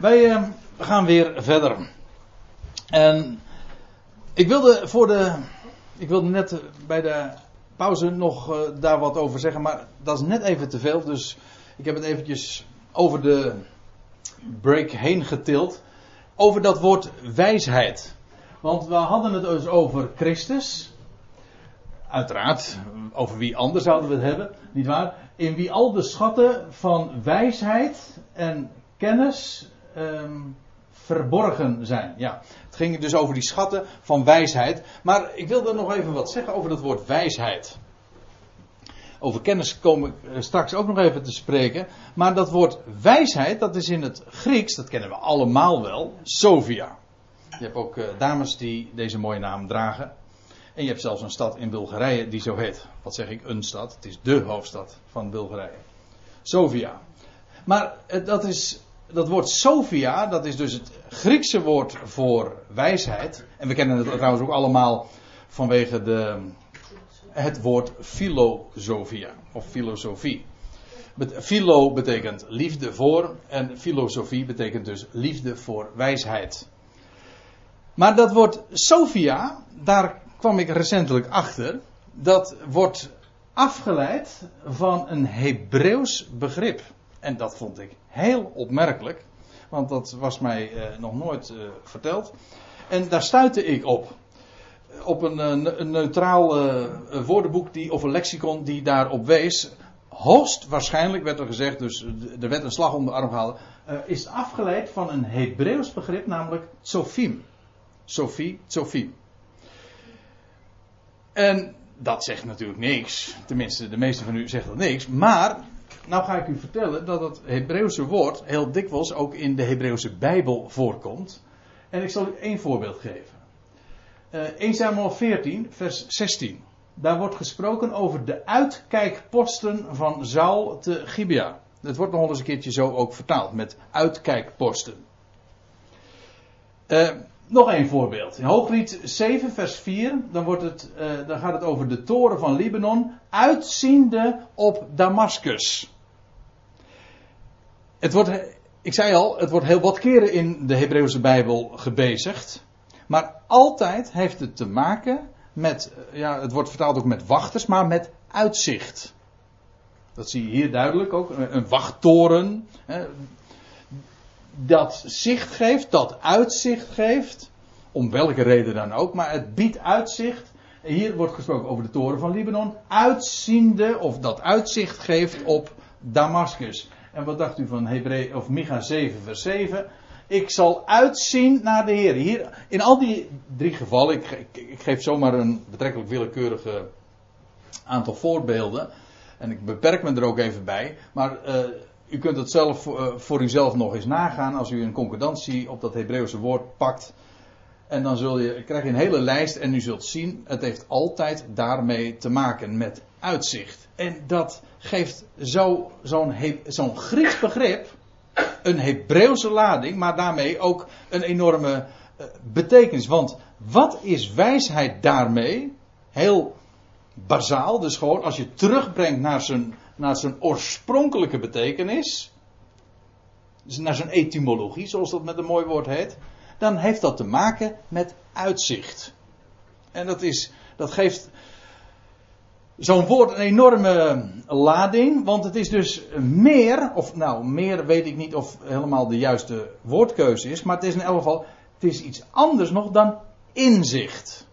Wij eh, gaan weer verder. En ik wilde voor de. Ik wilde net bij de pauze nog eh, daar wat over zeggen, maar dat is net even te veel. Dus ik heb het eventjes over de break heen getild. Over dat woord wijsheid. Want we hadden het dus over Christus. Uiteraard, over wie anders zouden we het hebben, niet waar? In wie al de schatten van wijsheid en kennis ehm, verborgen zijn. Ja, het ging dus over die schatten van wijsheid. Maar ik wilde nog even wat zeggen over dat woord wijsheid. Over kennis kom ik eh, straks ook nog even te spreken. Maar dat woord wijsheid, dat is in het Grieks, dat kennen we allemaal wel, Sophia. Je hebt ook uh, dames die deze mooie naam dragen. En je hebt zelfs een stad in Bulgarije die zo heet. Wat zeg ik, een stad? Het is de hoofdstad van Bulgarije. Sofia. Maar uh, dat is dat woord Sophia, dat is dus het Griekse woord voor wijsheid. En we kennen het trouwens ook allemaal vanwege de, het woord filosofia of filosofie. Philo betekent liefde voor en filosofie betekent dus liefde voor wijsheid. Maar dat woord Sophia, daar kwam ik recentelijk achter, dat wordt afgeleid van een Hebreeuws begrip. En dat vond ik heel opmerkelijk, want dat was mij eh, nog nooit eh, verteld. En daar stuitte ik op. Op een, een neutraal woordenboek die, of een lexicon die daarop wees. Hoogst waarschijnlijk werd er gezegd, dus er werd een slag om de arm gehaald. is afgeleid van een Hebreeuws begrip, namelijk tsofim. Sophie, Sophie. En dat zegt natuurlijk niks. Tenminste, de meeste van u zegt dat niks. Maar nou ga ik u vertellen dat het Hebreeuwse woord heel dikwijls ook in de Hebreeuwse Bijbel voorkomt. En ik zal u één voorbeeld geven. Uh, 1 Samuel 14, vers 16. Daar wordt gesproken over de uitkijkposten van Saul te Gibea. Het wordt nog eens een keertje zo ook vertaald met uitkijkposten. Uh, nog één voorbeeld. In Hooglied 7, vers 4, dan, wordt het, uh, dan gaat het over de toren van Libanon, uitziende op Damascus. Het wordt, ik zei al, het wordt heel wat keren in de Hebreeuwse Bijbel gebezigd. Maar altijd heeft het te maken met, ja, het wordt vertaald ook met wachters, maar met uitzicht. Dat zie je hier duidelijk ook. Een wachttoren. Dat zicht geeft, dat uitzicht geeft. Om welke reden dan ook, maar het biedt uitzicht. Hier wordt gesproken over de toren van Libanon. Uitziende, of dat uitzicht geeft op Damascus. En wat dacht u van Hebreeën of Micha 7, vers 7? Ik zal uitzien naar de Heer. Hier, in al die drie gevallen, ik, ik, geef zomaar een betrekkelijk willekeurige aantal voorbeelden. En ik beperk me er ook even bij. Maar uh, u kunt het zelf uh, voor uzelf nog eens nagaan als u een concordantie op dat Hebreeuwse woord pakt. En dan zul je, krijg je een hele lijst en u zult zien, het heeft altijd daarmee te maken met uitzicht. En dat geeft zo'n zo zo'n Grieks begrip een Hebreeuwse lading, maar daarmee ook een enorme uh, betekenis. Want wat is wijsheid daarmee? Heel bazaal, dus gewoon als je terugbrengt naar zijn, naar zijn oorspronkelijke betekenis, dus naar zijn etymologie, zoals dat met een mooi woord heet, dan heeft dat te maken met uitzicht. En dat, is, dat geeft zo'n woord een enorme lading, want het is dus meer, of nou, meer weet ik niet of helemaal de juiste woordkeuze is, maar het is in elk geval, het is iets anders nog dan inzicht.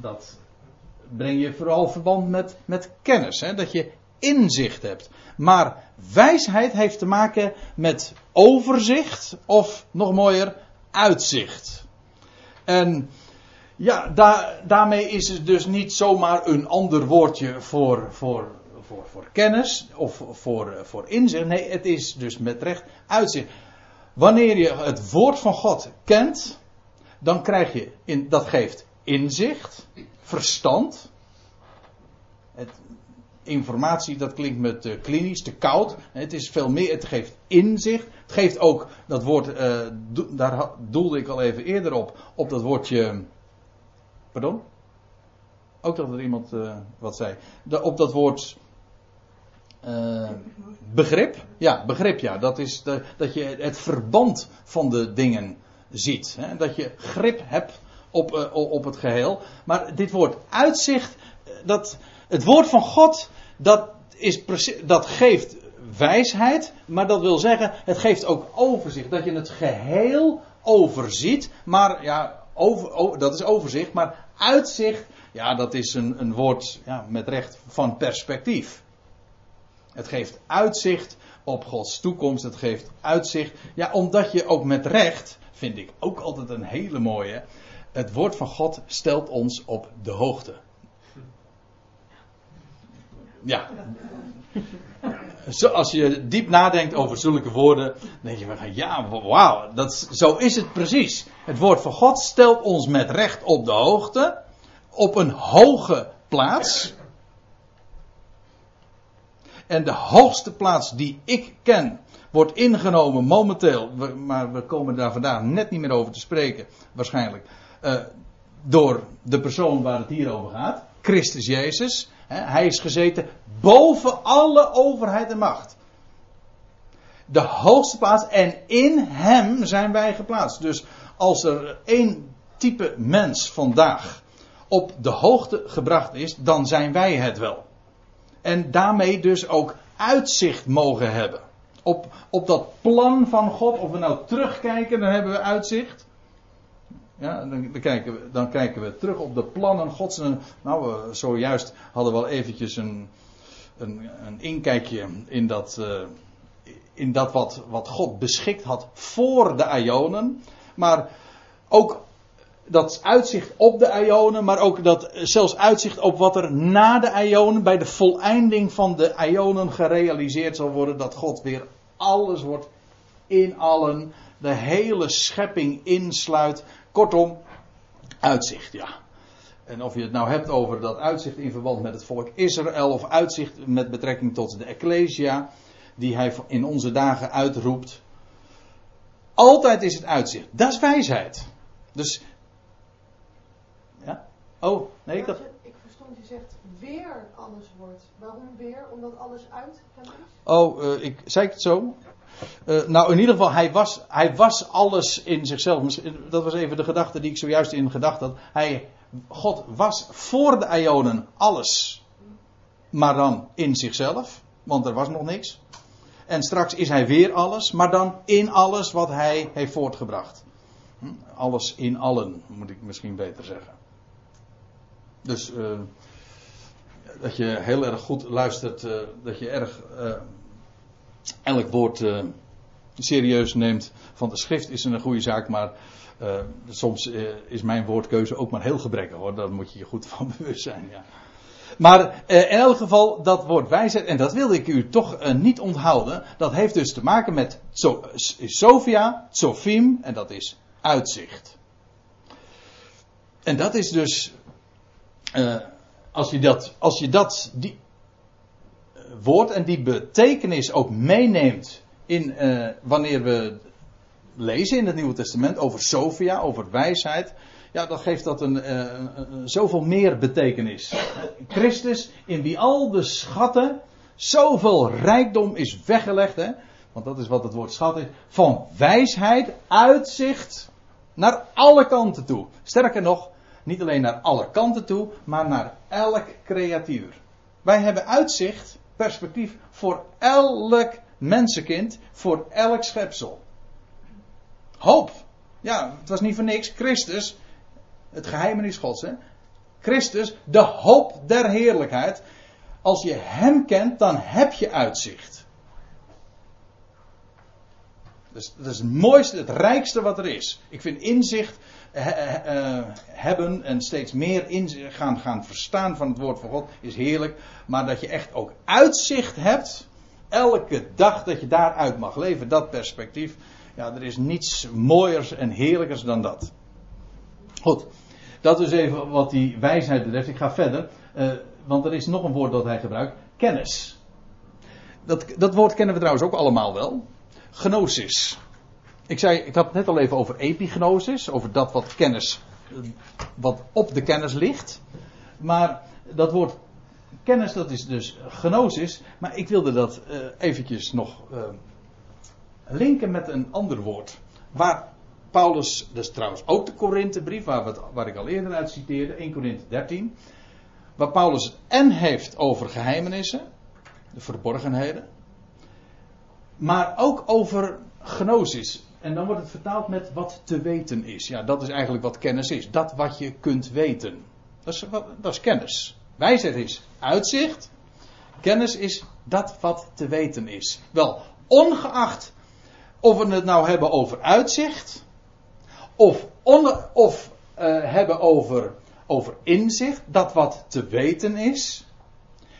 Dat breng je vooral verband met, met kennis, hè? dat je inzicht hebt. Maar wijsheid heeft te maken met overzicht of nog mooier uitzicht. En ja, daar, daarmee is het dus niet zomaar een ander woordje voor, voor, voor, voor kennis of voor, voor inzicht. Nee, het is dus met recht uitzicht. Wanneer je het woord van God kent, dan krijg je, in, dat geeft inzicht, verstand. Het, informatie, dat klinkt me te klinisch, te koud. Het is veel meer, het geeft inzicht. Het geeft ook, dat woord, uh, daar doelde ik al even eerder op, op dat woordje. Pardon? Ook dat er iemand uh, wat zei. Op dat woord begrip? Ja, begrip, ja. Dat is de, dat je het verband van de dingen ziet. Hè? Dat je grip hebt op, uh, op het geheel. Maar dit woord uitzicht, dat, het woord van God, dat, is dat geeft wijsheid, maar dat wil zeggen, het geeft ook overzicht. Dat je het geheel overziet, maar ja, over, dat is overzicht, maar uitzicht, ja, dat is een, een woord ja, met recht van perspectief. Het geeft uitzicht op Gods toekomst, het geeft uitzicht, ja, omdat je ook met recht, vind ik ook altijd een hele mooie, het woord van God stelt ons op de hoogte. Ja. Als je diep nadenkt over zulke woorden, dan denk je van ja, wauw, dat, zo is het precies. Het woord van God stelt ons met recht op de hoogte, op een hoge plaats. En de hoogste plaats die ik ken, wordt ingenomen momenteel, maar we komen daar vandaag net niet meer over te spreken, waarschijnlijk, uh, door de persoon waar het hier over gaat, Christus Jezus. Hij is gezeten boven alle overheid en macht. De hoogste plaats en in hem zijn wij geplaatst. Dus als er één type mens vandaag op de hoogte gebracht is, dan zijn wij het wel. En daarmee dus ook uitzicht mogen hebben. Op, op dat plan van God, of we nou terugkijken, dan hebben we uitzicht. Ja, dan, dan, kijken we, dan kijken we terug op de plannen Gods. nou, zojuist hadden we al eventjes een, een, een inkijkje in dat, uh, in dat wat, wat God beschikt had voor de Ionen. Maar ook dat uitzicht op de Ionen, maar ook dat zelfs uitzicht op wat er na de Ionen, bij de voleinding van de Ionen gerealiseerd zal worden. Dat God weer alles wordt in allen, de hele schepping insluit. Kortom, uitzicht, ja. En of je het nou hebt over dat uitzicht in verband met het volk Israël of uitzicht met betrekking tot de Ecclesia, die hij in onze dagen uitroept. Altijd is het uitzicht. Dat is wijsheid. Dus. Ja? Oh, nee, ik dacht. Ik verstond, je zegt weer alles wordt. Waarom weer? Omdat alles uit hem is? Oh, uh, ik zei het zo. Uh, nou, in ieder geval, hij was, hij was alles in zichzelf. Dat was even de gedachte die ik zojuist in gedacht had. Hij, God was voor de Ionen alles. Maar dan in zichzelf, want er was nog niks. En straks is hij weer alles, maar dan in alles wat hij heeft voortgebracht. Hm? Alles in allen, moet ik misschien beter zeggen. Dus uh, dat je heel erg goed luistert, uh, dat je erg elk woord uh, serieus neemt van de schrift is een goede zaak, maar uh, soms uh, is mijn woordkeuze ook maar heel gebrekkig hoor. Daar moet je je goed van bewust zijn. Ja. Maar in elk geval, dat woord wijsheid, en dat wilde ik u toch niet onthouden, dat heeft dus te maken met Sophia, Sophim, en dat is uitzicht. En dat is dus, als je dat, als je dat, die, woord en die betekenis ook meeneemt in uh, wanneer we lezen in het Nieuwe Testament over Sophia, over wijsheid, ja, dan geeft dat een, uh, een, zoveel meer betekenis. Christus, in wie al de schatten, zoveel rijkdom is weggelegd, hè, want dat is wat het woord schat is, van wijsheid, uitzicht naar alle kanten toe. Sterker nog, niet alleen naar alle kanten toe, maar naar elk creatuur. Wij hebben uitzicht perspectief voor elk mensenkind, voor elk schepsel. Hoop. Ja, het was niet voor niks. Christus, het geheimenis Gods, hè. Christus, de hoop der heerlijkheid. Als je Hem kent, dan heb je uitzicht. Dus dat is het mooiste, het rijkste wat er is. Ik vind inzicht uh, hebben en steeds meer in, gaan, gaan verstaan van het woord van God is heerlijk. Maar dat je echt ook uitzicht hebt, elke dag dat je daaruit mag leven, dat perspectief. Ja, er is niets mooiers en heerlijkers dan dat. Goed, dat is even wat die wijsheid betreft. Ik ga verder, want er is nog een woord dat hij gebruikt: kennis. Dat, dat woord kennen we trouwens ook allemaal wel. Gnosis. Ik zei, ik had het net al even over epignosis, over dat wat kennis, wat op de kennis ligt. Maar dat woord kennis, dat is dus gnosis. Maar ik wilde dat uh, eventjes nog uh, linken met een ander woord. Waar Paulus, dus trouwens ook de Korinthebrief, waar, waar ik al eerder uit citeerde, 1 Korinthe 13. Waar Paulus en heeft over geheimenissen, de verborgenheden. Maar ook over gnosis. En dan wordt het vertaald met wat te weten is. Ja, dat is eigenlijk wat kennis is. Dat wat je kunt weten. Dat is, dat is kennis. Wijsheid is uitzicht. Kennis is dat wat te weten is. Wel, ongeacht of we het nou hebben over uitzicht. Of, of uh, hebben over, over inzicht. Dat wat te weten is.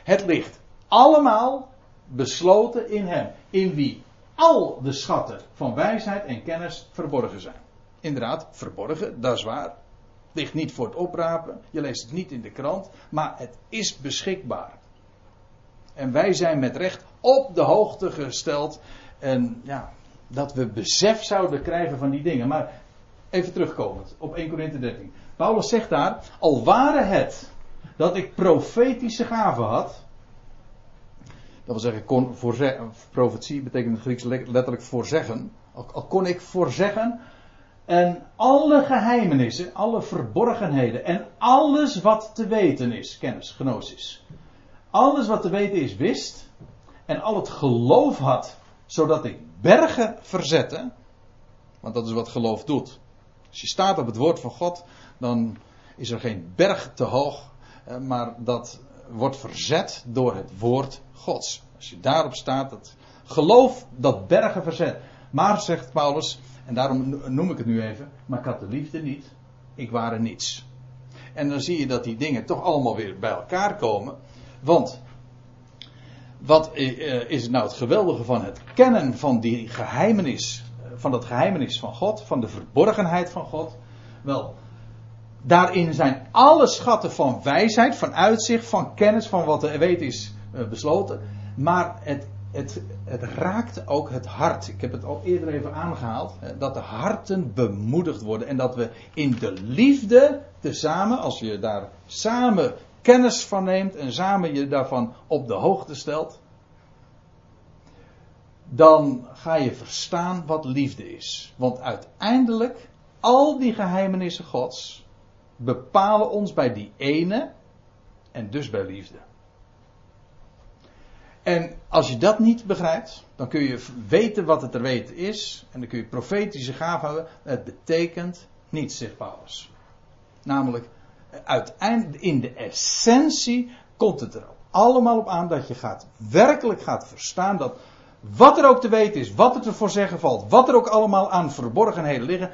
Het ligt allemaal besloten in hem. In wie al de schatten van wijsheid en kennis verborgen zijn. Inderdaad, verborgen, dat is waar. Ligt niet voor het oprapen, je leest het niet in de krant, maar het is beschikbaar. En wij zijn met recht op de hoogte gesteld. En ja, dat we besef zouden krijgen van die dingen. Maar even terugkomend op 1 Corinthië 13. Paulus zegt daar, al waren het dat ik profetische gaven had. Dat wil zeggen, kon profetie betekent in het Grieks letterlijk voorzeggen. Al kon ik voorzeggen. En alle geheimenissen, alle verborgenheden en alles wat te weten is, kennis, gnosis. Alles wat te weten is, wist. En al het geloof had, zodat ik bergen verzette. Want dat is wat geloof doet. Als je staat op het woord van God, dan is er geen berg te hoog, eh, maar dat wordt verzet door het woord Gods. Als je daarop staat, dat geloof dat bergen verzet. Maar, zegt Paulus, en daarom noem ik het nu even, maar ik had de liefde niet, ik waren niets. En dan zie je dat die dingen toch allemaal weer bij elkaar komen. Want wat eh, is nou het geweldige van het kennen van die geheimenis, eh, van dat geheimenis van God, van de verborgenheid van God? Wel, daarin zijn alle schatten van wijsheid, van uitzicht, van kennis, van wat er weet is eh, besloten. Maar het, het, het raakt ook het hart. Ik heb het al eerder even aangehaald. Dat de harten bemoedigd worden. En dat we in de liefde tezamen, als je daar samen kennis van neemt en samen je daarvan op de hoogte stelt. Dan ga je verstaan wat liefde is. Want uiteindelijk, al die geheimenissen Gods bepalen ons bij die ene en dus bij liefde. En als je dat niet begrijpt, dan kun je weten wat het er weten is. En dan kun je profetische gaven hebben. Het betekent niets, zegt Paulus. Namelijk, uiteindelijk in de essentie komt het er allemaal op aan dat je gaat, werkelijk gaat verstaan dat wat er ook te weten is, wat er voor zeggen valt, wat er ook allemaal aan verborgenheden liggen.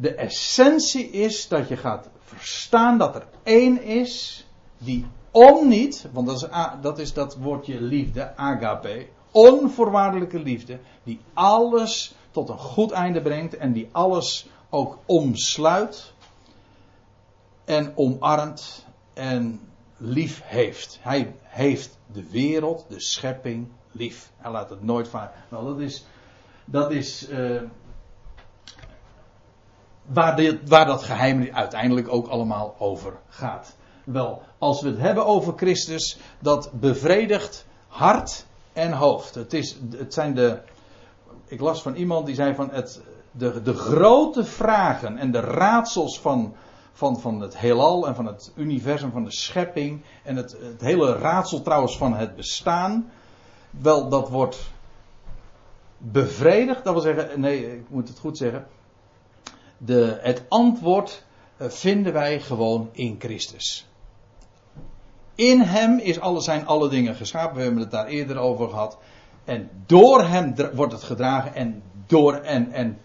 De essentie is dat je gaat verstaan dat er één is die om niet, want dat is, dat is dat woordje liefde, agape, onvoorwaardelijke liefde, die alles tot een goed einde brengt en die alles ook omsluit en omarmt en lief heeft. Hij heeft de wereld, de schepping lief. Hij laat het nooit varen. Nou, dat is, dat is uh, waar, waar dat geheim uiteindelijk ook allemaal over gaat. Wel, als we het hebben over Christus, dat bevredigt hart en hoofd. Het, is, het zijn de. Ik las van iemand die zei van het, de, de grote vragen en de raadsels van, van, van het heelal en van het universum, van de schepping. En het, het hele raadsel trouwens van het bestaan. Wel, dat wordt bevredigd. Dat wil zeggen, nee, ik moet het goed zeggen. De, het antwoord eh, vinden wij gewoon in Christus. In hem is alle, zijn alle dingen geschapen. We hebben het daar eerder over gehad. En door hem wordt het gedragen. En, door, en, en,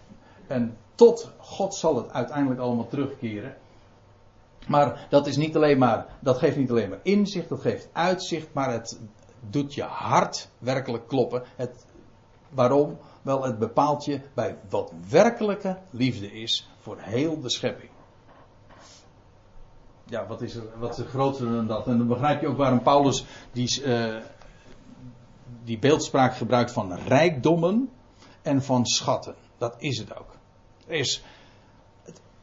en tot God zal het uiteindelijk allemaal terugkeren. Maar dat is niet alleen maar, dat geeft niet alleen maar inzicht, dat geeft uitzicht, maar het doet je hart werkelijk kloppen. Het, waarom? Wel, het bepaalt je bij wat werkelijke liefde is voor heel de schepping ja, wat is er, wat is er groter dan dat? En dan begrijp je ook waarom Paulus die, uh, die beeldspraak gebruikt van rijkdommen en van schatten. Dat is het ook. Is,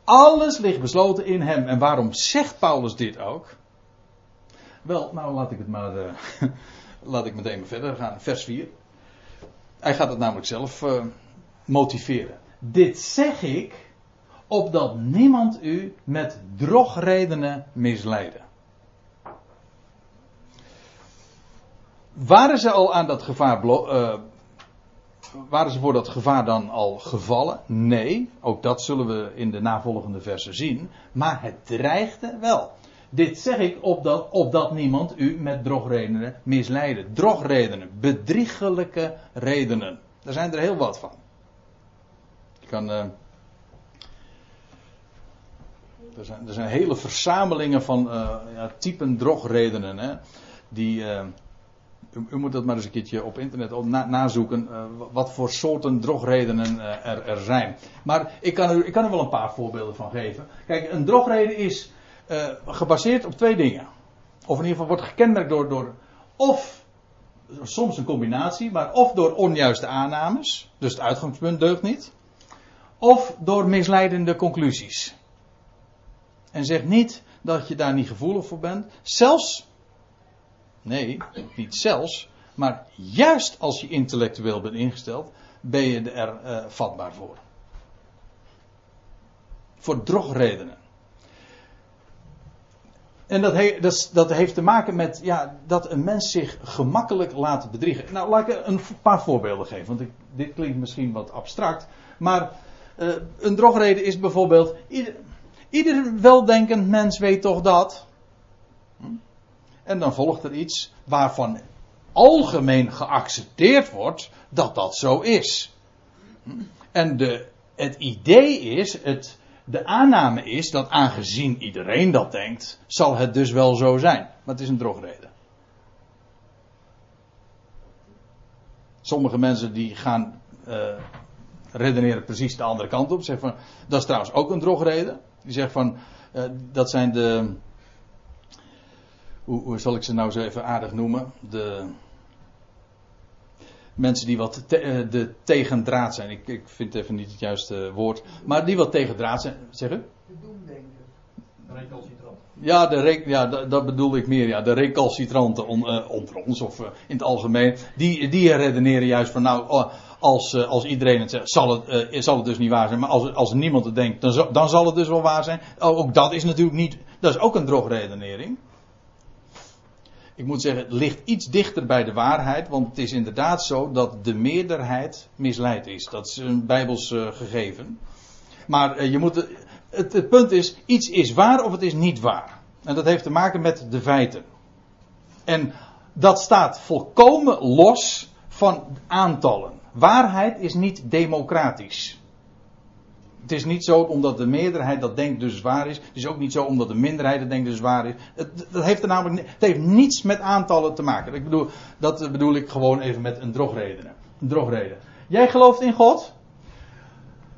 alles ligt besloten in hem. En waarom zegt Paulus dit ook? Wel, nou laat ik het maar. eh, laat ik meteen maar verder gaan. Vers 4. Hij gaat het namelijk zelf eh, motiveren. Dit zeg ik opdat niemand u met drogredenen misleiden. Waren ze al aan dat gevaar eh, waren ze voor dat gevaar dan al gevallen? Nee, ook dat zullen we in de navolgende versen zien. Maar het dreigde wel. Dit zeg ik opdat, opdat niemand u met drogredenen misleiden. Drogredenen, bedriegelijke redenen. Daar zijn er heel wat van. Je kan. eh, er, zijn, er zijn hele verzamelingen van eh, ja, typen drogredenen. Hè, die. eh, u, moet dat maar eens een keertje op internet op na, nazoeken. wat voor soorten drogredenen er, er zijn. Maar ik kan, u, ik kan er wel een paar voorbeelden van geven. Kijk, een drogreden is eh, gebaseerd op twee dingen. Of in ieder geval wordt gekenmerkt door, door. Of soms een combinatie, maar of door onjuiste aannames. Dus het uitgangspunt deugt niet. Of door misleidende conclusies. En zeg niet dat je daar niet gevoelig voor bent. Zelfs Nee, niet zelfs. Maar juist als je intellectueel bent ingesteld, ben je er eh, vatbaar voor. Voor drogredenen. En dat, dat, heeft te maken met ja, dat een mens zich gemakkelijk laat bedriegen. Nou, laat ik een paar voorbeelden geven, want ik, dit klinkt misschien wat abstract. Maar eh, een drogreden is bijvoorbeeld. Ieder, ieder weldenkend mens weet toch dat. En dan volgt er iets waarvan algemeen geaccepteerd wordt dat dat zo is. En de, het idee is, het, de aanname is dat aangezien iedereen dat denkt, zal het dus wel zo zijn. Maar het is een drogreden. Sommige mensen die gaan eh, redeneren precies de andere kant op. Zeggen van, dat is trouwens ook een drogreden. Die zeggen van, eh, dat zijn de, hoe, hoe zal ik ze nou zo even aardig noemen? De mensen die wat te, eh, de tegendraad zijn. Ik, ik vind even niet het juiste woord. Maar die wat tegendraad zijn. Zeg u? De doemdenker. Recalcitrant. Ja, de re- ja dat, bedoel ik meer. Ja, de recalcitranten on- eh, onder ons of eh, in het algemeen. Die, die redeneren juist van nou, oh, als, eh, als iedereen het zegt, zal het, eh, zal het dus niet waar zijn. Maar als, als niemand het denkt, dan, zal- dan zal het dus wel waar zijn. Oh, ook dat is natuurlijk niet, dat is ook een drogredenering. Ik moet zeggen, het ligt iets dichter bij de waarheid, want het is inderdaad zo dat de meerderheid misleid is. Dat is een bijbels eh, gegeven. Maar eh, je moet, het, het punt is, iets is waar of het is niet waar. En dat heeft te maken met de feiten. En dat staat volkomen los van aantallen. Waarheid is niet democratisch. Het is niet zo omdat de meerderheid dat denkt dus waar is. Het is ook niet zo omdat de minderheid dat denkt dus waar is. Het, dat heeft er namelijk, het heeft niets met aantallen te maken. Ik bedoel, dat bedoel ik gewoon even met een drogreden. Een drogreden. Jij gelooft in God?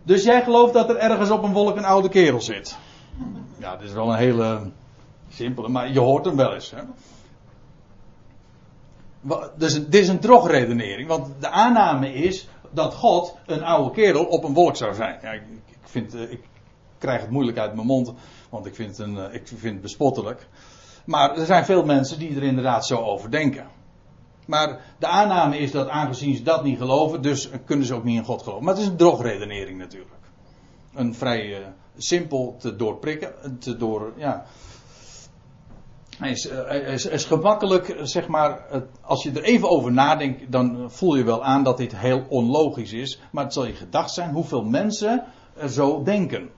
Dus jij gelooft dat er ergens op een wolk een oude kerel zit. Ja, dit is wel een hele simpele, maar je hoort hem wel eens. Hè? Dus dit is een drogredenering, want de aanname is dat God een oude kerel op een wolk zou zijn. Ja, ik, vind, eh, ik krijg het moeilijk uit mijn mond, want ik vind, het een, eh, ik vind het bespottelijk. Maar er zijn veel mensen die er inderdaad zo over denken. Maar de aanname is dat aangezien ze dat niet geloven, dus kunnen ze ook niet in God geloven. Maar het is een drogredenering natuurlijk. Een vrij eh, simpel te doorprikken, te door, ja. Hij is, eh, is, is gemakkelijk, zeg maar, als je er even over nadenkt, dan voel je wel aan dat dit heel onlogisch is. Maar het zal je gedacht zijn hoeveel mensen zo denken.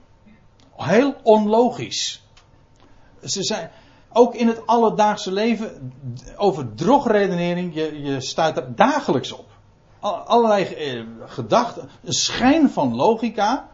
Heel onlogisch. Ze zijn, ook in het alledaagse leven, over drogredenering, je, je stuit er dagelijks op. Al- Allerlei eh, gedachten, een schijn van logica.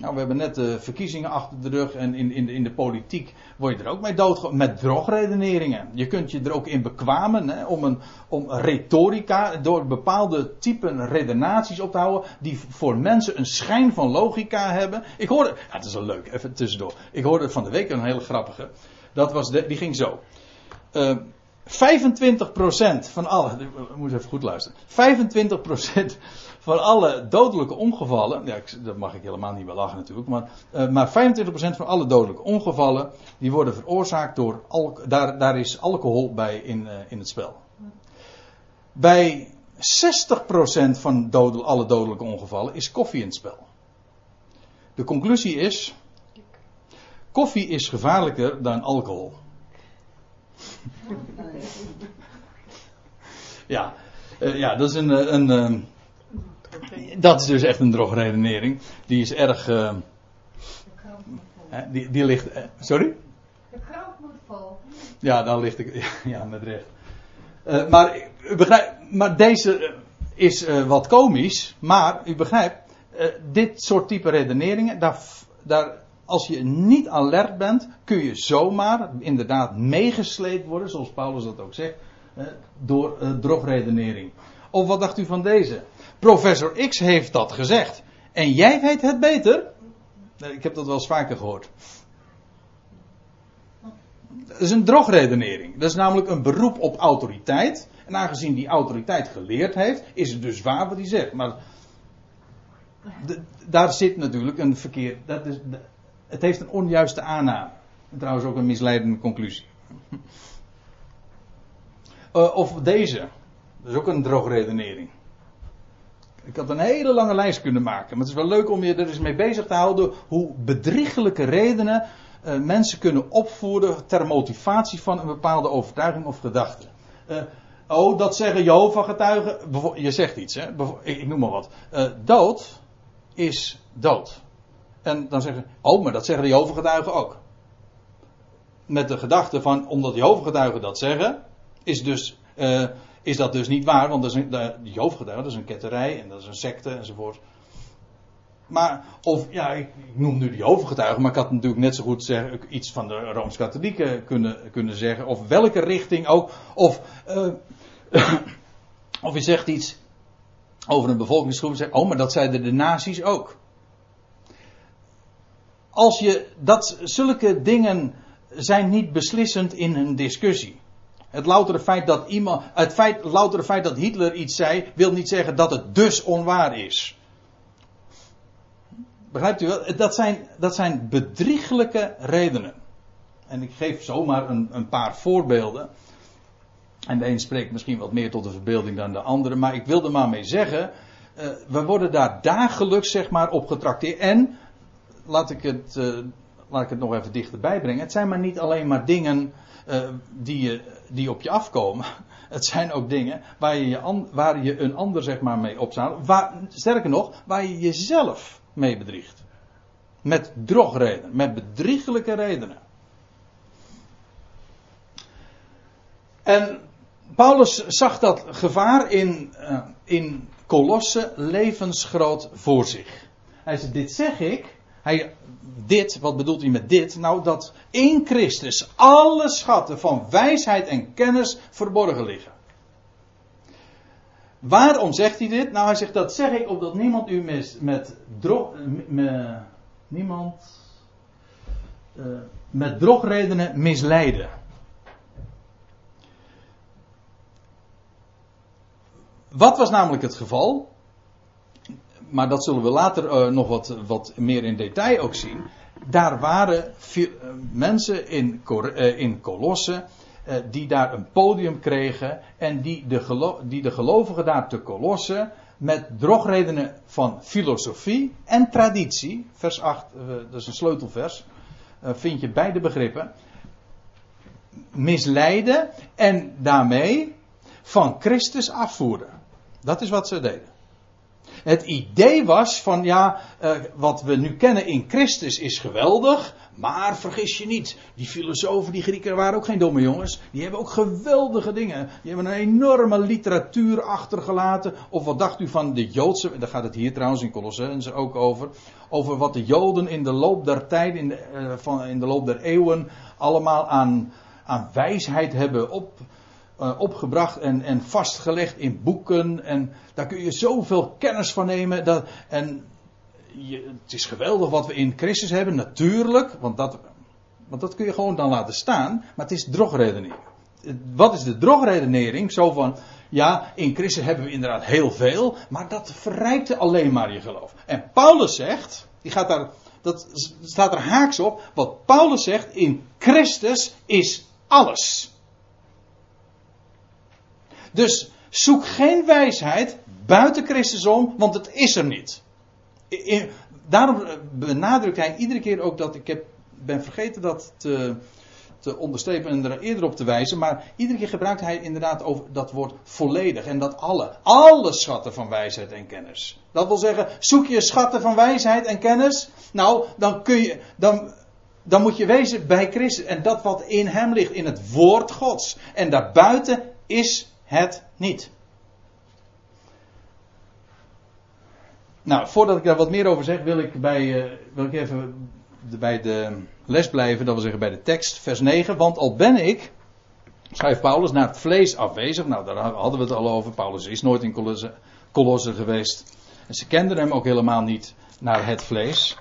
Nou, we hebben net de verkiezingen achter de rug en in, in, de, in de politiek word je er ook mee doodgegooid. Met drogredeneringen. Je kunt je er ook in bekwamen hè, om, een, om retorica, door bepaalde typen redenaties op te houden, die voor mensen een schijn van logica hebben. Ik hoorde, ja, het is wel leuk, even tussendoor. Ik hoorde van de week een hele grappige. Dat was die ging zo. Eh, 25% van alle, ik moet even goed luisteren. 25% van alle dodelijke ongevallen, ja, dat mag ik helemaal niet lachen natuurlijk, maar, uh, maar 25% van alle dodelijke ongevallen, die worden veroorzaakt door, daar, daar is alcohol bij in, uh, in het spel. Bij 60% van dodel, alle dodelijke ongevallen is koffie in het spel. De conclusie is, koffie is gevaarlijker dan alcohol. ja, uh, ja, dat is een, een, een dat is dus echt een drogredenering. Die is erg. Uh, die, die ligt. Uh, sorry? De krant moet vol. Ja, dan ligt ik. Ja, met recht. Uh, maar, u begrijpt, maar deze is wat komisch. Maar u begrijpt, dit soort type redeneringen, daar, daar, als je niet alert bent, kun je zomaar inderdaad meegesleept worden, zoals Paulus dat ook zegt, door drogredenering. Of wat dacht u van deze? Professor X heeft dat gezegd. En jij weet het beter? Ik heb dat wel eens vaker gehoord. Dat is een drogredenering. Dat is namelijk een beroep op autoriteit. En aangezien die autoriteit geleerd heeft, is het dus waar wat hij zegt. Maar daar zit natuurlijk een verkeer. Dat is, het heeft een onjuiste aanname. En trouwens ook een misleidende conclusie. Uh, of deze. Dat is ook een drogredenering. Ik had een hele lange lijst kunnen maken. Maar het is wel leuk om je er eens mee bezig te houden. Hoe bedriegelijke redenen uh, mensen kunnen opvoeren ter motivatie van een bepaalde overtuiging of gedachte. Uh, oh, dat zeggen Jehovah-getuigen. Je zegt iets, hè? Ik, ik noem maar wat. Uh, dood is dood. En dan zeggen oh, maar dat zeggen de Jehovah-getuigen ook. Met de gedachte van, omdat de Jehovah-getuigen dat zeggen, is dus is dat dus niet waar, want dat is een, die dat is een ketterij en dat is een secte enzovoort. Maar, of ja, ik, noem nu die hoofdgetuigen, maar ik had natuurlijk net zo goed iets van de Rooms-Katholieken kunnen, kunnen zeggen, of welke richting ook, of, uh, of je zegt iets over een bevolkingsgroep zegt, oh, maar dat zeiden de nazi's ook. Als je dat, zulke dingen zijn niet beslissend in een discussie. Het loutere feit dat iemand, het feit, loutere feit dat Hitler iets zei, wil niet zeggen dat het dus onwaar is. Begrijpt u wel? Dat zijn, dat zijn bedrieglijke redenen. En ik geef zomaar een, een paar voorbeelden. En de een spreekt misschien wat meer tot de verbeelding dan de andere. Maar ik wil er maar mee zeggen. Uh, we worden daar dagelijks zeg maar op getrakteerd. En, laat ik het, uh, laat ik het nog even dichterbij brengen. Het zijn maar niet alleen maar dingen uh, die, je, die op je afkomen. Het zijn ook dingen waar je, waar je een ander zeg maar mee. Waar, sterker nog, waar je jezelf mee bedriegt. Met drogredenen, met bedriegelijke redenen. En Paulus zag dat gevaar in, uh, in Kolosse levensgroot voor zich. Hij zei: Dit zeg ik. Hij dit, wat bedoelt hij met dit? Nou, dat in Christus alle schatten van wijsheid en kennis verborgen liggen. Waarom zegt hij dit? Nou, hij zegt dat zeg ik opdat niemand u mis, met, drog, niemand uh, met drogredenen misleiden. Wat was namelijk het geval? Maar dat zullen we later uh, nog wat, wat meer in detail ook zien. Daar waren uh, mensen in, uh, in Colosse die daar een podium kregen en die de, die de gelovigen daar te Colosse met drogredenen van filosofie en traditie, vers 8, dat is een sleutelvers, vind je beide begrippen, misleiden en daarmee van Christus afvoeren. Dat is wat ze deden. Het idee was van ja, uh, wat we nu kennen in Christus is geweldig, maar vergis je niet, die filosofen, die Grieken waren ook geen domme jongens. Die hebben ook geweldige dingen. Die hebben een enorme literatuur achtergelaten. Of wat dacht u van de Joodse, daar gaat het hier trouwens in Colossense ook over. Over wat de Joden in de loop der tijd, in de, uh, van, in de loop der eeuwen, allemaal aan, aan wijsheid hebben op uh, opgebracht en, en vastgelegd in boeken. En daar kun je zoveel kennis van nemen. Dat, en je, het is geweldig wat we in Christus hebben, natuurlijk. Want dat, want dat kun je gewoon dan laten staan. Maar het is drogredenering. Wat is de drogredenering? Zo van, Ja, in Christus hebben we inderdaad heel veel, maar dat verrijkte alleen maar je geloof. En Paulus zegt, die gaat daar, dat staat er haaks op, wat Paulus zegt, in Christus is alles. Dus zoek geen wijsheid buiten Christus om, want het is er niet. daarom benadrukt hij iedere keer ook dat ik heb, ben vergeten dat te, te onderstrepen en er eerder op te wijzen. Maar iedere keer gebruikt hij inderdaad over dat woord volledig. En dat alle. Alle schatten van wijsheid en kennis. Dat wil zeggen, zoek je schatten van wijsheid en kennis. Nou, dan kun je. Dan, dan moet je wezen bij Christus. En dat wat in hem ligt, in het woord Gods. En daarbuiten is het niet. Nou, voordat ik daar wat meer over zeg, wil ik, bij, uh, wil ik even bij de les blijven, dat wil zeggen bij de tekst, vers 9. Want al ben ik, schrijft Paulus, naar het vlees afwezig. Nou, daar hadden we het al over. Paulus is nooit in Colosse, geweest. En ze kenden hem ook helemaal niet naar het vlees.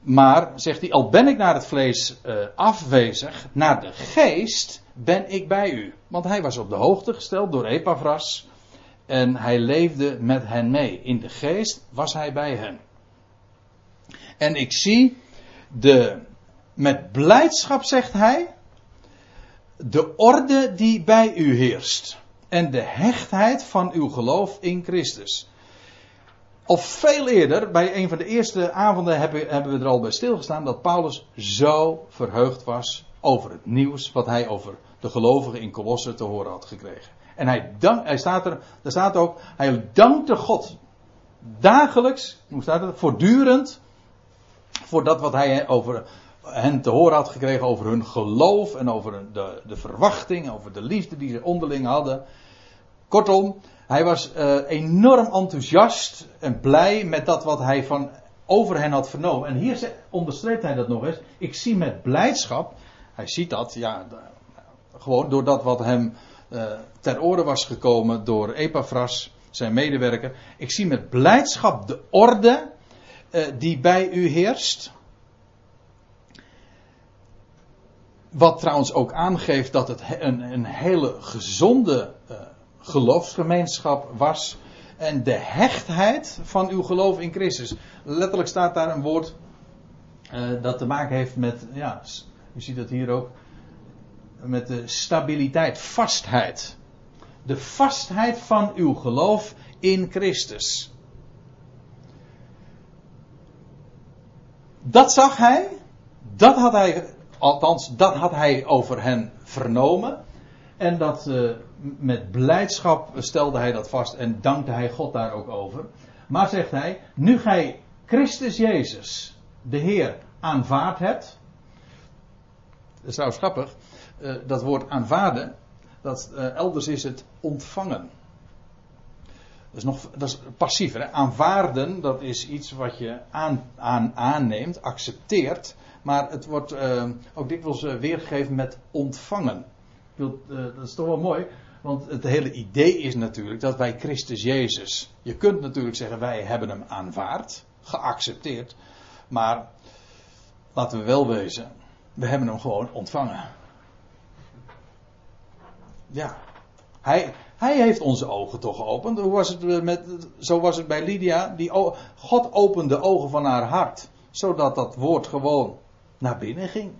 Maar, zegt hij, al ben ik naar het vlees uh, afwezig, naar de geest ben ik bij u. Want hij was op de hoogte gesteld door Epaphras. En hij leefde met hen mee. In de geest was hij bij hen. En ik zie de, met blijdschap zegt hij, de orde die bij u heerst. En de hechtheid van uw geloof in Christus. Of veel eerder, bij een van de eerste avonden hebben, hebben we er al bij stilgestaan dat Paulus zo verheugd was over het nieuws wat hij over de gelovigen in Colosse te horen had gekregen. En hij, dank, hij staat er, daar staat ook, hij dankte God dagelijks, hoe staat het, voortdurend voor dat wat hij over hen te horen had gekregen over hun geloof en over de, de verwachting, over de liefde die ze onderling hadden. Kortom, hij was uh, enorm enthousiast en blij met dat wat hij van over hen had vernomen. En hier onderstreept hij dat nog eens. Ik zie met blijdschap, hij ziet dat, ja, gewoon door dat wat hem uh, ter oren was gekomen door Epaphras, zijn medewerker. Ik zie met blijdschap de orde uh, die bij u heerst. Wat trouwens ook aangeeft dat het een, een hele gezonde uh, geloofsgemeenschap was. En de hechtheid van uw geloof in Christus. Letterlijk staat daar een woord dat te maken heeft met, ja, u ziet dat hier ook, met de stabiliteit, vastheid. De vastheid van uw geloof in Christus. Dat zag hij. Dat had hij, althans, dat had hij over hen vernomen. En dat uh, met blijdschap stelde hij dat vast en dankte hij God daar ook over. Maar zegt hij, nu gij Christus Jezus, de Heer, aanvaard hebt. Dat is trouwens grappig. Uh, dat woord aanvaarden, dat, uh, elders is het ontvangen. Dat is, nog, dat is passief. Hè? Aanvaarden, dat is iets wat je aan, aan, aanneemt, accepteert. Maar het wordt uh, ook dikwijls weergegeven met ontvangen. Dat is toch wel mooi. Want het hele idee is natuurlijk dat wij Christus Jezus. Je kunt natuurlijk zeggen wij hebben hem aanvaard, geaccepteerd. Maar laten we wel wezen, we hebben hem gewoon ontvangen. Ja, hij, hij heeft onze ogen toch geopend. Hoe was het met, zo was het bij Lydia. Die, God opende de ogen van haar hart. Zodat dat woord gewoon naar binnen ging.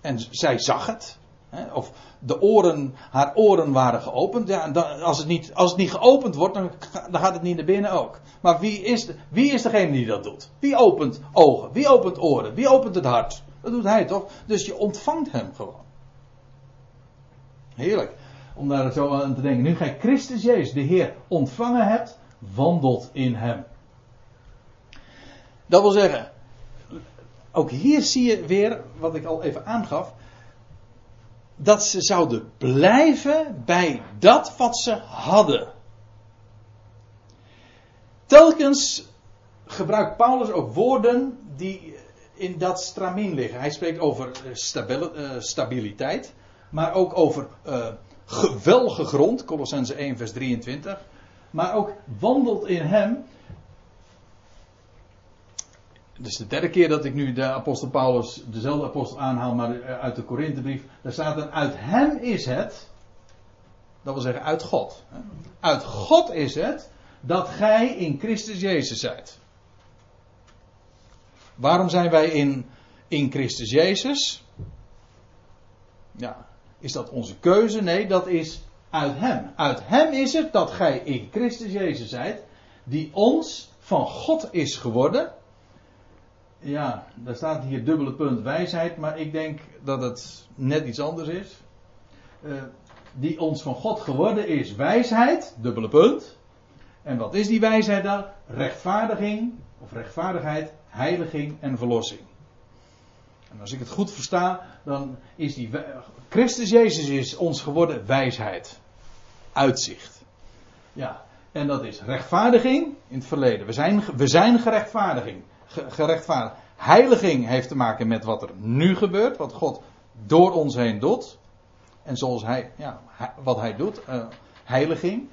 En zij zag het. Hè, of de oren, haar oren waren geopend. Ja, dan, als, het niet, als het niet geopend wordt, dan, dan gaat het niet naar binnen ook. Maar wie is, wie is degene die dat doet? Wie opent ogen? Wie opent oren? Wie opent het hart? Dat doet hij toch? Dus je ontvangt hem gewoon. Heerlijk om daar zo aan te denken. Nu gij Christus Jezus, de Heer, ontvangen hebt, wandelt in hem. Dat wil zeggen, ook hier zie je weer, wat ik al even aangaf, dat ze zouden blijven bij dat wat ze hadden. Telkens gebruikt Paulus ook woorden die in dat stramien liggen. Hij spreekt over eh, stabiliteit, maar ook over uh, geweldige grond, Colossense 1 vers 23, maar ook wandelt in hem. Dus de derde keer dat ik nu de apostel Paulus, dezelfde apostel aanhaal, maar uit de Korinthebrief, daar staat dan uit hem is het, Dat wil zeggen uit God. Uit God is het dat gij in Christus Jezus zijt. Waarom zijn wij in, in Christus Jezus? Ja, is dat onze keuze? Nee, dat is uit Hem. Uit Hem is het dat gij in Christus Jezus zijt, die ons van God is geworden. Ja, daar staat hier dubbele punt wijsheid, maar ik denk dat het net iets anders is. Uh, die ons van God geworden is wijsheid, dubbele punt. En wat is die wijsheid dan? Rechtvaardiging of rechtvaardigheid, heiliging en verlossing. En als ik het goed versta, dan is die Christus Jezus is ons geworden wijsheid, uitzicht. Ja, en dat is rechtvaardiging in het verleden. We zijn, we zijn gerechtvaardiging, gerechtvaardigd. Heiliging heeft te maken met wat er nu gebeurt, wat God door ons heen doet. En zoals hij, ja, wat hij doet, uh, heiliging.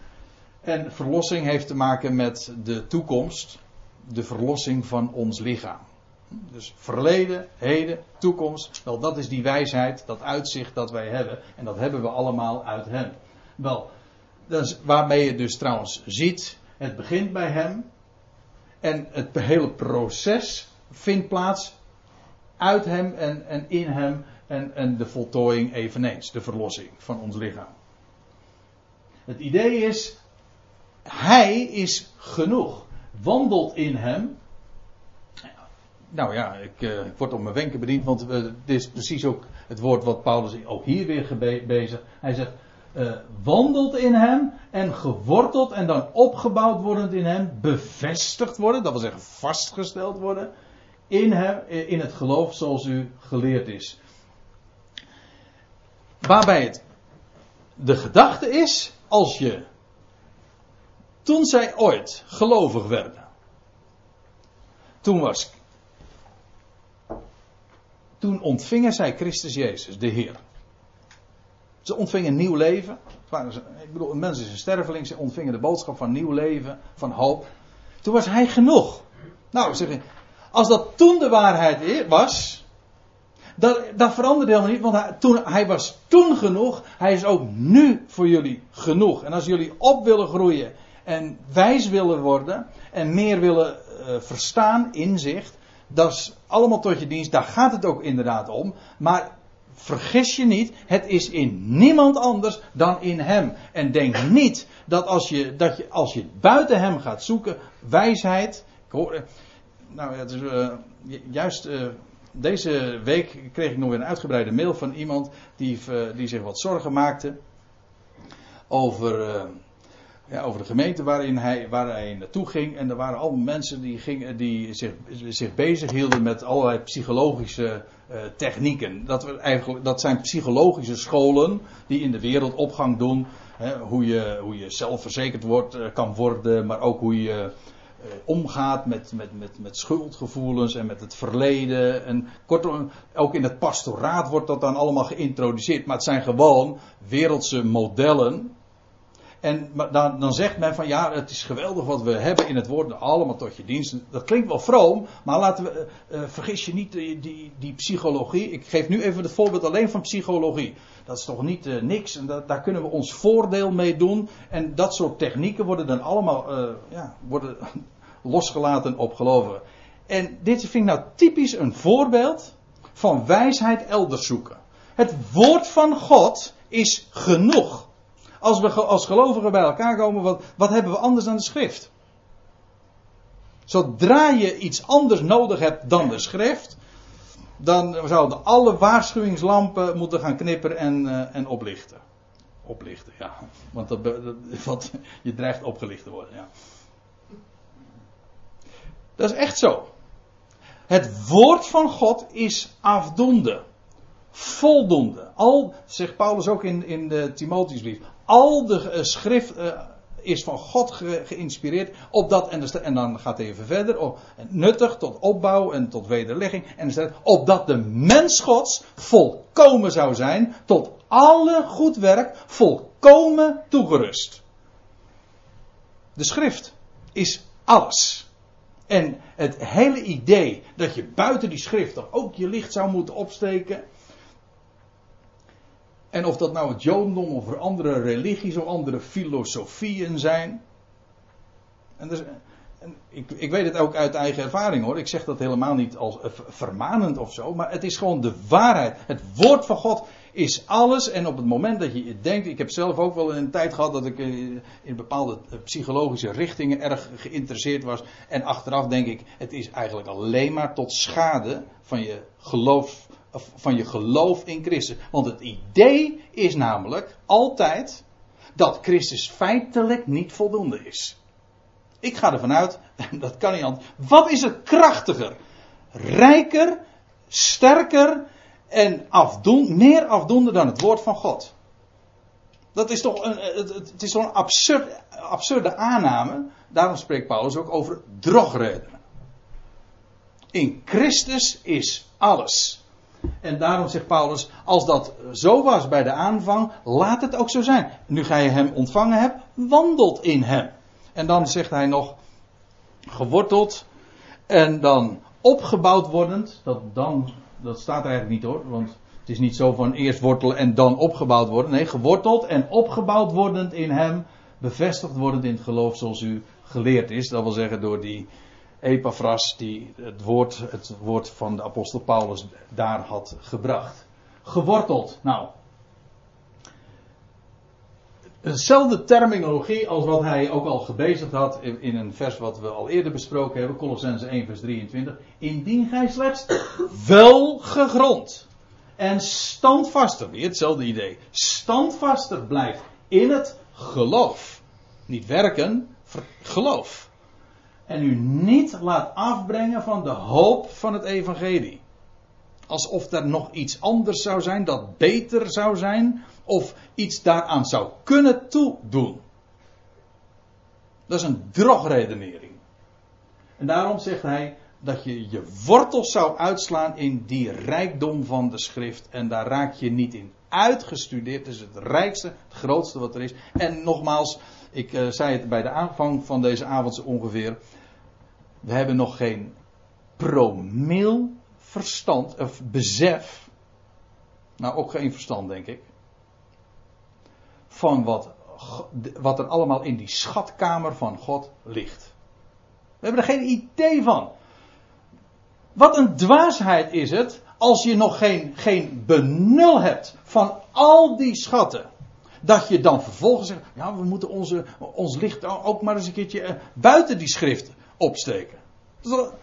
En verlossing heeft te maken met de toekomst, de verlossing van ons lichaam. Dus verleden, heden, toekomst. Wel, dat is die wijsheid, dat uitzicht dat wij hebben. En dat hebben we allemaal uit Hem. Wel, dat is waarmee je dus trouwens ziet, het begint bij Hem. En het hele proces vindt plaats uit Hem en, en in Hem. En, en de voltooiing eveneens, de verlossing van ons lichaam. Het idee is, Hij is genoeg. Wandelt in Hem. Nou ja, ik, uh, ik word op mijn wenken bediend, want uh, dit is precies ook het woord wat Paulus ook hier weer bezig. Hij zegt, uh, wandelt in hem en geworteld en dan opgebouwd wordend in hem, bevestigd worden, dat wil zeggen vastgesteld worden, in hem, in het geloof zoals u geleerd is. Waarbij het de gedachte is, als je, toen zij ooit gelovig werden, toen was, toen ontvingen zij Christus Jezus, de Heer. Ze ontvingen nieuw leven. Ik bedoel, een mens is een sterveling, ze ontvingen de boodschap van nieuw leven, van hoop. Toen was hij genoeg. Nou, zeg ik, als dat toen de waarheid was, dat, dat veranderde helemaal niet, want toen, hij was toen genoeg. Hij is ook nu voor jullie genoeg. En als jullie op willen groeien en wijs willen worden en meer willen uh, verstaan, inzicht, dat is allemaal tot je dienst. Daar gaat het ook inderdaad om. Maar vergis je niet, het is in niemand anders dan in hem. En denk niet dat als je, dat je, als je buiten hem gaat zoeken, wijsheid. Ik hoor, eh, nou, is uh, juist. Deze week kreeg ik nog weer een uitgebreide mail van iemand die, die zich wat zorgen maakte over, ja, over de gemeente waarin hij, waar hij naartoe ging. En er waren allemaal mensen die, die zich, zich bezig hielden met allerlei psychologische uh, technieken. Dat, eigenlijk, dat zijn psychologische scholen die in de wereld opgang doen. Hè, hoe, je, hoe je zelfverzekerd wordt, kan worden, maar ook hoe je uh, omgaat met, met, met, met schuldgevoelens en met het verleden. En kortom, ook in het pastoraat wordt dat dan allemaal geïntroduceerd. Maar het zijn gewoon wereldse modellen. En dan, dan zegt men van ja, het is geweldig wat we hebben in het woord, allemaal tot je dienst. Dat klinkt wel vroom, maar laten we, uh, vergis je niet die, die, die, psychologie. Ik geef nu even het voorbeeld alleen van psychologie. Dat is toch niet niks en daar kunnen we ons voordeel mee doen. En dat soort technieken worden dan allemaal ja, worden losgelaten op gelovigen. En dit vind ik nou typisch een voorbeeld van wijsheid elders zoeken. Het woord van God is genoeg. Als we als gelovigen bij elkaar komen, wat, wat hebben we anders dan de schrift? Zodra je iets anders nodig hebt dan de schrift, dan zouden alle waarschuwingslampen moeten gaan knipperen en, uh, en oplichten. Oplichten, ja. Want, dat, dat, je dreigt opgelicht te worden, ja. Dat is echt zo. Het woord van God is afdoende. Voldoende. Al, zegt Paulus ook in, in de Timotheusbrief, al de uh, schrift uh, is van God ge, geïnspireerd. Opdat, en, en dan gaat hij even verder. Op, nuttig tot opbouw en tot wederlegging. En staat opdat de mens Gods volkomen zou zijn. Tot alle goed werk volkomen toegerust. De schrift is alles. En het hele idee dat je buiten die schrift toch ook je licht zou moeten opsteken. En of dat nou het Jodendom of andere religies of andere filosofieën zijn. En dus, en ik, ik, weet het ook uit eigen ervaring hoor. Ik zeg dat helemaal niet als vermanend of zo. Maar het is gewoon de waarheid. Het woord van God is alles. En op het moment dat je denkt. Ik heb zelf ook wel een tijd gehad dat ik in bepaalde psychologische richtingen erg geïnteresseerd was. En achteraf denk ik. Het is eigenlijk alleen maar tot schade van je geloof. Van je geloof in Christus. Want het idee is namelijk altijd dat Christus feitelijk niet voldoende is. Ik ga ervan uit, dat kan niet anders. Wat is er krachtiger? Rijker, sterker en afdoen, meer afdoende dan het woord van God. Dat is toch een, het, is toch een absurd, absurde aanname. Daarom spreekt Paulus ook over drogredenen. In Christus is alles. En daarom zegt Paulus, als dat zo was bij de aanvang, laat het ook zo zijn. Nu ga je hem ontvangen hebt, wandelt in hem. En dan zegt hij nog geworteld en dan opgebouwd wordend. Dat dan, dat staat eigenlijk niet hoor, want het is niet zo van eerst wortelen en dan opgebouwd worden. Nee, geworteld en opgebouwd wordend in hem, bevestigd wordend in het geloof zoals u geleerd is. Dat wil zeggen door die Epaphras die het woord, het woord van de apostel Paulus daar had gebracht. Geworteld. Nou, Dezelfde terminologie als wat hij ook al gebezigd had in, in, een vers wat we al eerder besproken hebben, Colossense 1 vers 23. Indien gij slechts wel gegrond en standvaster, weer hetzelfde idee, standvaster blijft in het geloof. Niet werken, geloof. En u niet laat afbrengen van de hoop van het evangelie. Alsof er nog iets anders zou zijn dat beter zou zijn of iets daaraan zou kunnen toedoen. Dat is een drogredenering. En daarom zegt hij dat je je wortels zou uitslaan in die rijkdom van de schrift. En daar raak je niet in uitgestudeerd. Het is het rijkste, het grootste wat er is. En nogmaals, ik uh, zei het bij de aanvang van deze avond ongeveer. We hebben nog geen promil verstand of besef. Nou, ook geen verstand, denk ik van wat, wat er allemaal in die schatkamer van God ligt. We hebben er geen idee van. Wat een dwaasheid is het als je nog geen, geen benul hebt van al die schatten. Dat je dan vervolgens zegt, ja we moeten onze, ons licht ook maar eens een keertje eh, buiten die schrift opsteken. Dat is, toch,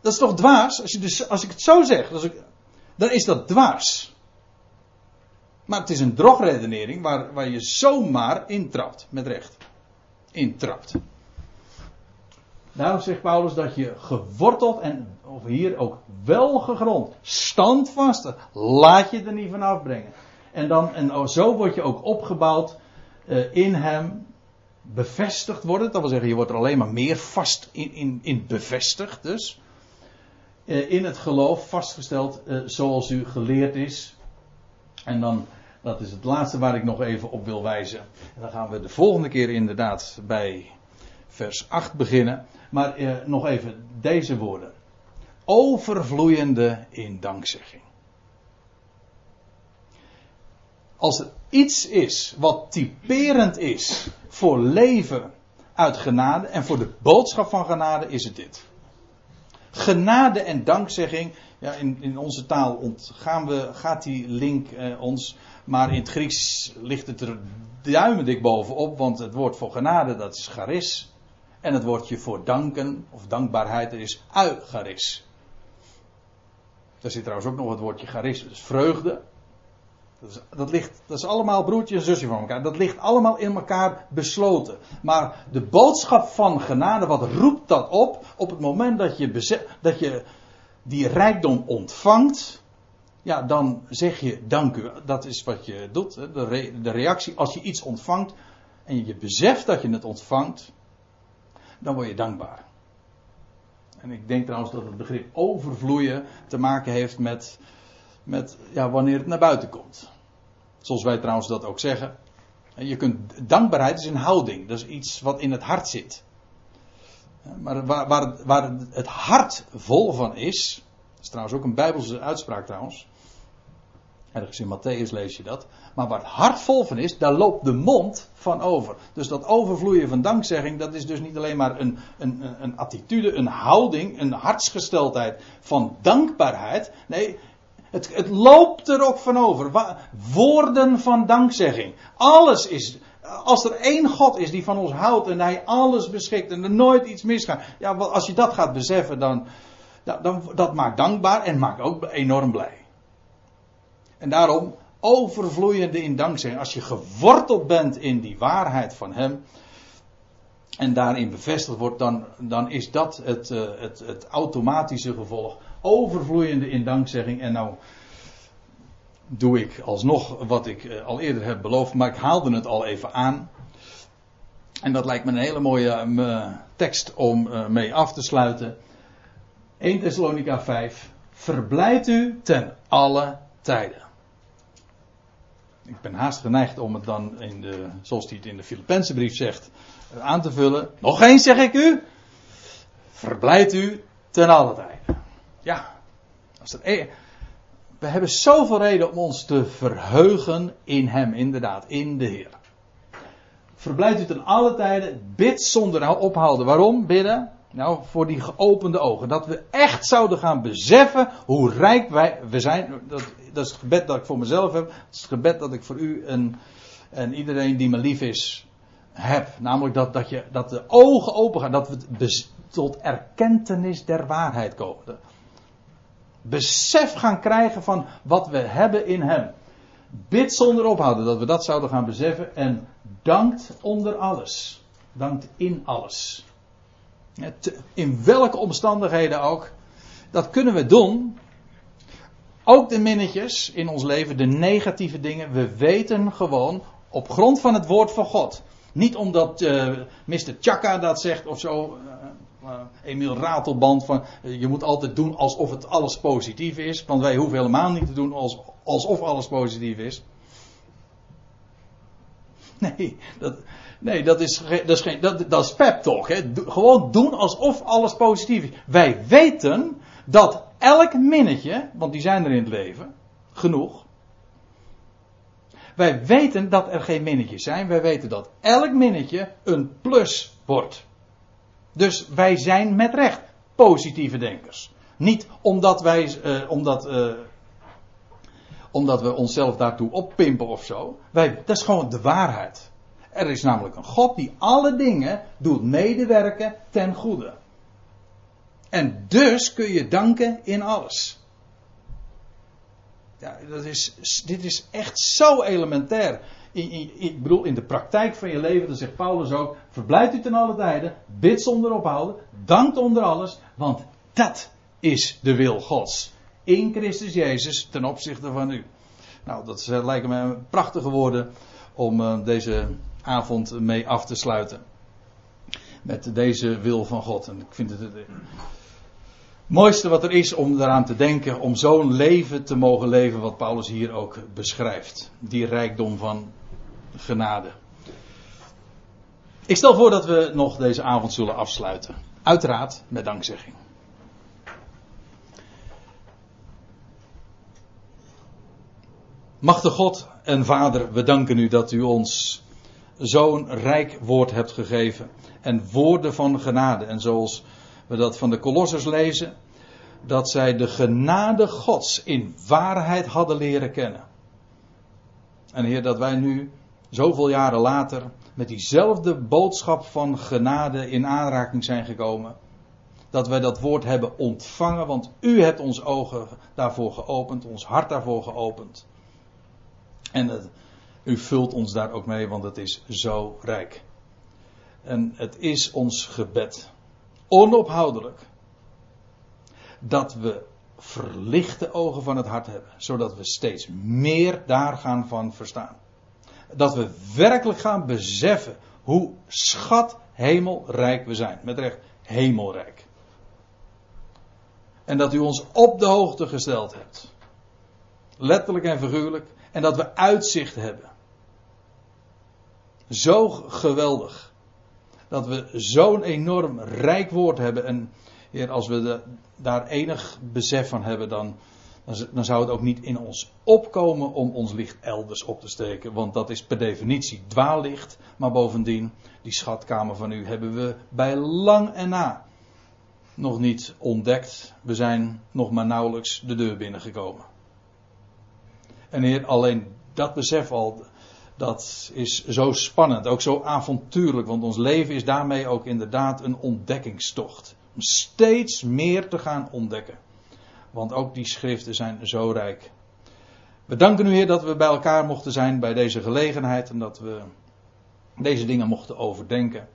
dat is toch dwaas? Als, je dus, als ik het zo zeg, dan is dat dwaas. Maar het is een drogredenering waar, waar je zomaar intrapt, met recht. Intrapt. Daarom zegt Paulus dat je geworteld en, of hier ook wel gegrond, standvastig, laat je er niet van afbrengen. En, dan, en zo word je ook opgebouwd uh, in hem, bevestigd worden. Dat wil zeggen, je wordt er alleen maar meer vast in, in, in bevestigd dus. Uh, in het geloof vastgesteld uh, zoals u geleerd is. En dan, dat is het laatste waar ik nog even op wil wijzen. En dan gaan we de volgende keer inderdaad bij vers 8 beginnen. Maar eh, nog even deze woorden. Overvloeiende in dankzegging. Als er iets is wat typerend is voor leven uit genade en voor de boodschap van genade, is het dit. Genade en dankzegging ja, in, in onze taal ontgaan we, gaat die link eh, ons. Maar in het Grieks ligt het er duimendik bovenop. Want het woord voor genade dat is charis. En het woordje voor danken of dankbaarheid is eucharis. Daar zit trouwens ook nog het woordje charis. Dus vreugde. Dat is, ligt, dat is allemaal broertje en zusje van elkaar. Dat ligt allemaal in elkaar besloten. Maar de boodschap van genade, wat roept dat op? Op het moment dat je, dat je die rijkdom ontvangt, ja, dan zeg je dank u. Dat is wat je doet. De, de reactie als je iets ontvangt en je beseft dat je het ontvangt, dan word je dankbaar. En ik denk trouwens dat het begrip overvloeien te maken heeft met, met ja, wanneer het naar buiten komt. Zoals wij trouwens dat ook zeggen. Je kunt, dankbaarheid is een houding. Dat is iets wat in het hart zit. Maar waar, waar, waar het hart vol van is. Dat is trouwens ook een Bijbelse uitspraak trouwens. Ergens in Matthäus lees je dat. Maar waar het hart vol van is, daar loopt de mond van over. Dus dat overvloeien van dankzegging, dat is dus niet alleen maar een, een, een attitude, een houding, een hartsgesteldheid van dankbaarheid. Nee, het, het loopt er ook van over. Woorden van dankzegging. Alles is. Als er één God is die van ons houdt en hij alles beschikt en er nooit iets misgaat. Ja, als je dat gaat beseffen, dan, dan, dat maakt dankbaar en maakt ook enorm blij. En daarom overvloeiende in dankzij. Als je geworteld bent in die waarheid van Hem. En daarin bevestigd wordt, dan, dan is dat het, uh, het, het automatische gevolg. Overvloeiende in dankzegging. En nou doe ik alsnog wat ik uh, al eerder heb beloofd, maar ik haalde het al even aan. En dat lijkt me een hele mooie uh, tekst om mee af te sluiten. 1 Thessalonica 5. Verblijd u ten alle tijden. Ik ben haast geneigd om het dan, in de, zoals hij het in de Filipijnse brief zegt, aan te vullen. Nog eens zeg ik u. Verblijd u ten alle tijden. Ja, als er, e- we hebben zoveel reden om ons te verheugen in Hem, inderdaad, in de Heer. Verblijd u ten alle tijden, bid zonder ophouden. Waarom bidden? Nou, voor die geopende ogen. Dat we echt zouden gaan beseffen hoe rijk wij we zijn. Dat, dat is het gebed dat ik voor mezelf heb. Dat is het gebed dat ik voor u en, en iedereen die me lief is heb. Namelijk dat, dat, je, dat de ogen open gaan. Dat we tot erkentenis der waarheid komen. Besef gaan krijgen van wat we hebben in Hem. Bid zonder ophouden dat we dat zouden gaan beseffen. En dankt onder alles. Dankt in alles. In welke omstandigheden ook. Dat kunnen we doen. Ook de minnetjes in ons leven, de negatieve dingen. We weten gewoon op grond van het woord van God. Niet omdat uh, eh, Mr. Chaka dat zegt of zo. Uh, uh, Emiel Ratelband van je moet altijd doen alsof het alles positief is. Want wij hoeven helemaal niet te doen als, alsof alles positief is. Nee, dat, Nee, dat is, dat is, geen, dat, dat is pep toch. Hè? Gewoon doen alsof alles positief is. Wij weten dat elk minnetje, want die zijn er in het leven, genoeg. Wij weten dat er geen minnetjes zijn. Wij weten dat elk minnetje een plus wordt. Dus wij zijn met recht positieve denkers. Niet omdat wij, uh, omdat, uh, omdat we onszelf daartoe oppimpen of zo. Wij, dat is gewoon de waarheid. Er is namelijk een God die alle dingen doet medewerken ten goede. En dus kun je danken in alles. Ja, dat is, dit is echt zo elementair. Ik bedoel, in de praktijk van je leven, dan zegt Paulus ook: verblijd u ten alle tijden, bid zonder ophouden, dankt onder alles, want dat is de wil Gods. In Christus Jezus ten opzichte van u. Nou, dat lijken me prachtige woorden om uh, deze avond mee af te sluiten. Met deze wil van God. En ik vind het het mooiste wat er is om daaraan te denken. Om zo'n leven te mogen leven wat Paulus hier ook beschrijft. Die rijkdom van genade. Ik stel voor dat we nog deze avond zullen afsluiten. Uiteraard met dankzegging. Machtige God en Vader, we danken u dat u ons zo'n rijk woord hebt gegeven. En woorden van genade. En zoals we dat van de Kolossers lezen, dat zij de genade Gods in waarheid hadden leren kennen. En Heer, dat wij nu, zoveel jaren later, met diezelfde boodschap van genade in aanraking zijn gekomen. Dat wij dat woord hebben ontvangen, want U hebt ons ogen daarvoor geopend, ons hart daarvoor geopend. En u vult ons daar ook mee, want het is zo rijk. En het is ons gebed, onophoudelijk, dat we verlichte ogen van het hart hebben, zodat we steeds meer daar gaan van verstaan. Dat we werkelijk gaan beseffen hoe schat hemelrijk we zijn. Met recht, hemelrijk. En dat u ons op de hoogte gesteld hebt. Letterlijk en figuurlijk. En dat we uitzicht hebben. Zo geweldig. Dat we zo'n enorm rijk woord hebben. En Heer, als we de, daar enig besef van hebben, dan, dan, zou het ook niet in ons opkomen om ons licht elders op te steken. Want dat is per definitie dwaallicht. Maar bovendien, die schatkamer van u hebben we bij lang en na nog niet ontdekt. We zijn nog maar nauwelijks de deur binnengekomen. En Heer, alleen dat besef al, dat is zo spannend, ook zo avontuurlijk, want ons leven is daarmee ook inderdaad een ontdekkingstocht. Om steeds meer te gaan ontdekken. Want ook die schriften zijn zo rijk. We danken u Heer dat we bij elkaar mochten zijn bij deze gelegenheid en dat we deze dingen mochten overdenken.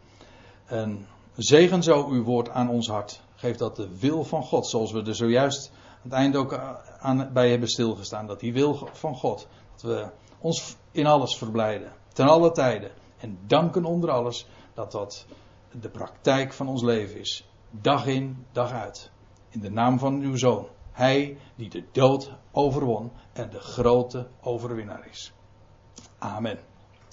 En zegen zo uw woord aan ons hart. Geef dat de wil van God, zoals we er zojuist aan het einde ook aan, bij hebben stilgestaan, dat die wil van God, dat we ons in alles verblijden, ten alle tijden. En danken onder alles dat dat de praktijk van ons leven is. Dag in, dag uit. In de naam van uw zoon. Hij die de dood overwon en de grote overwinnaar is. Amen.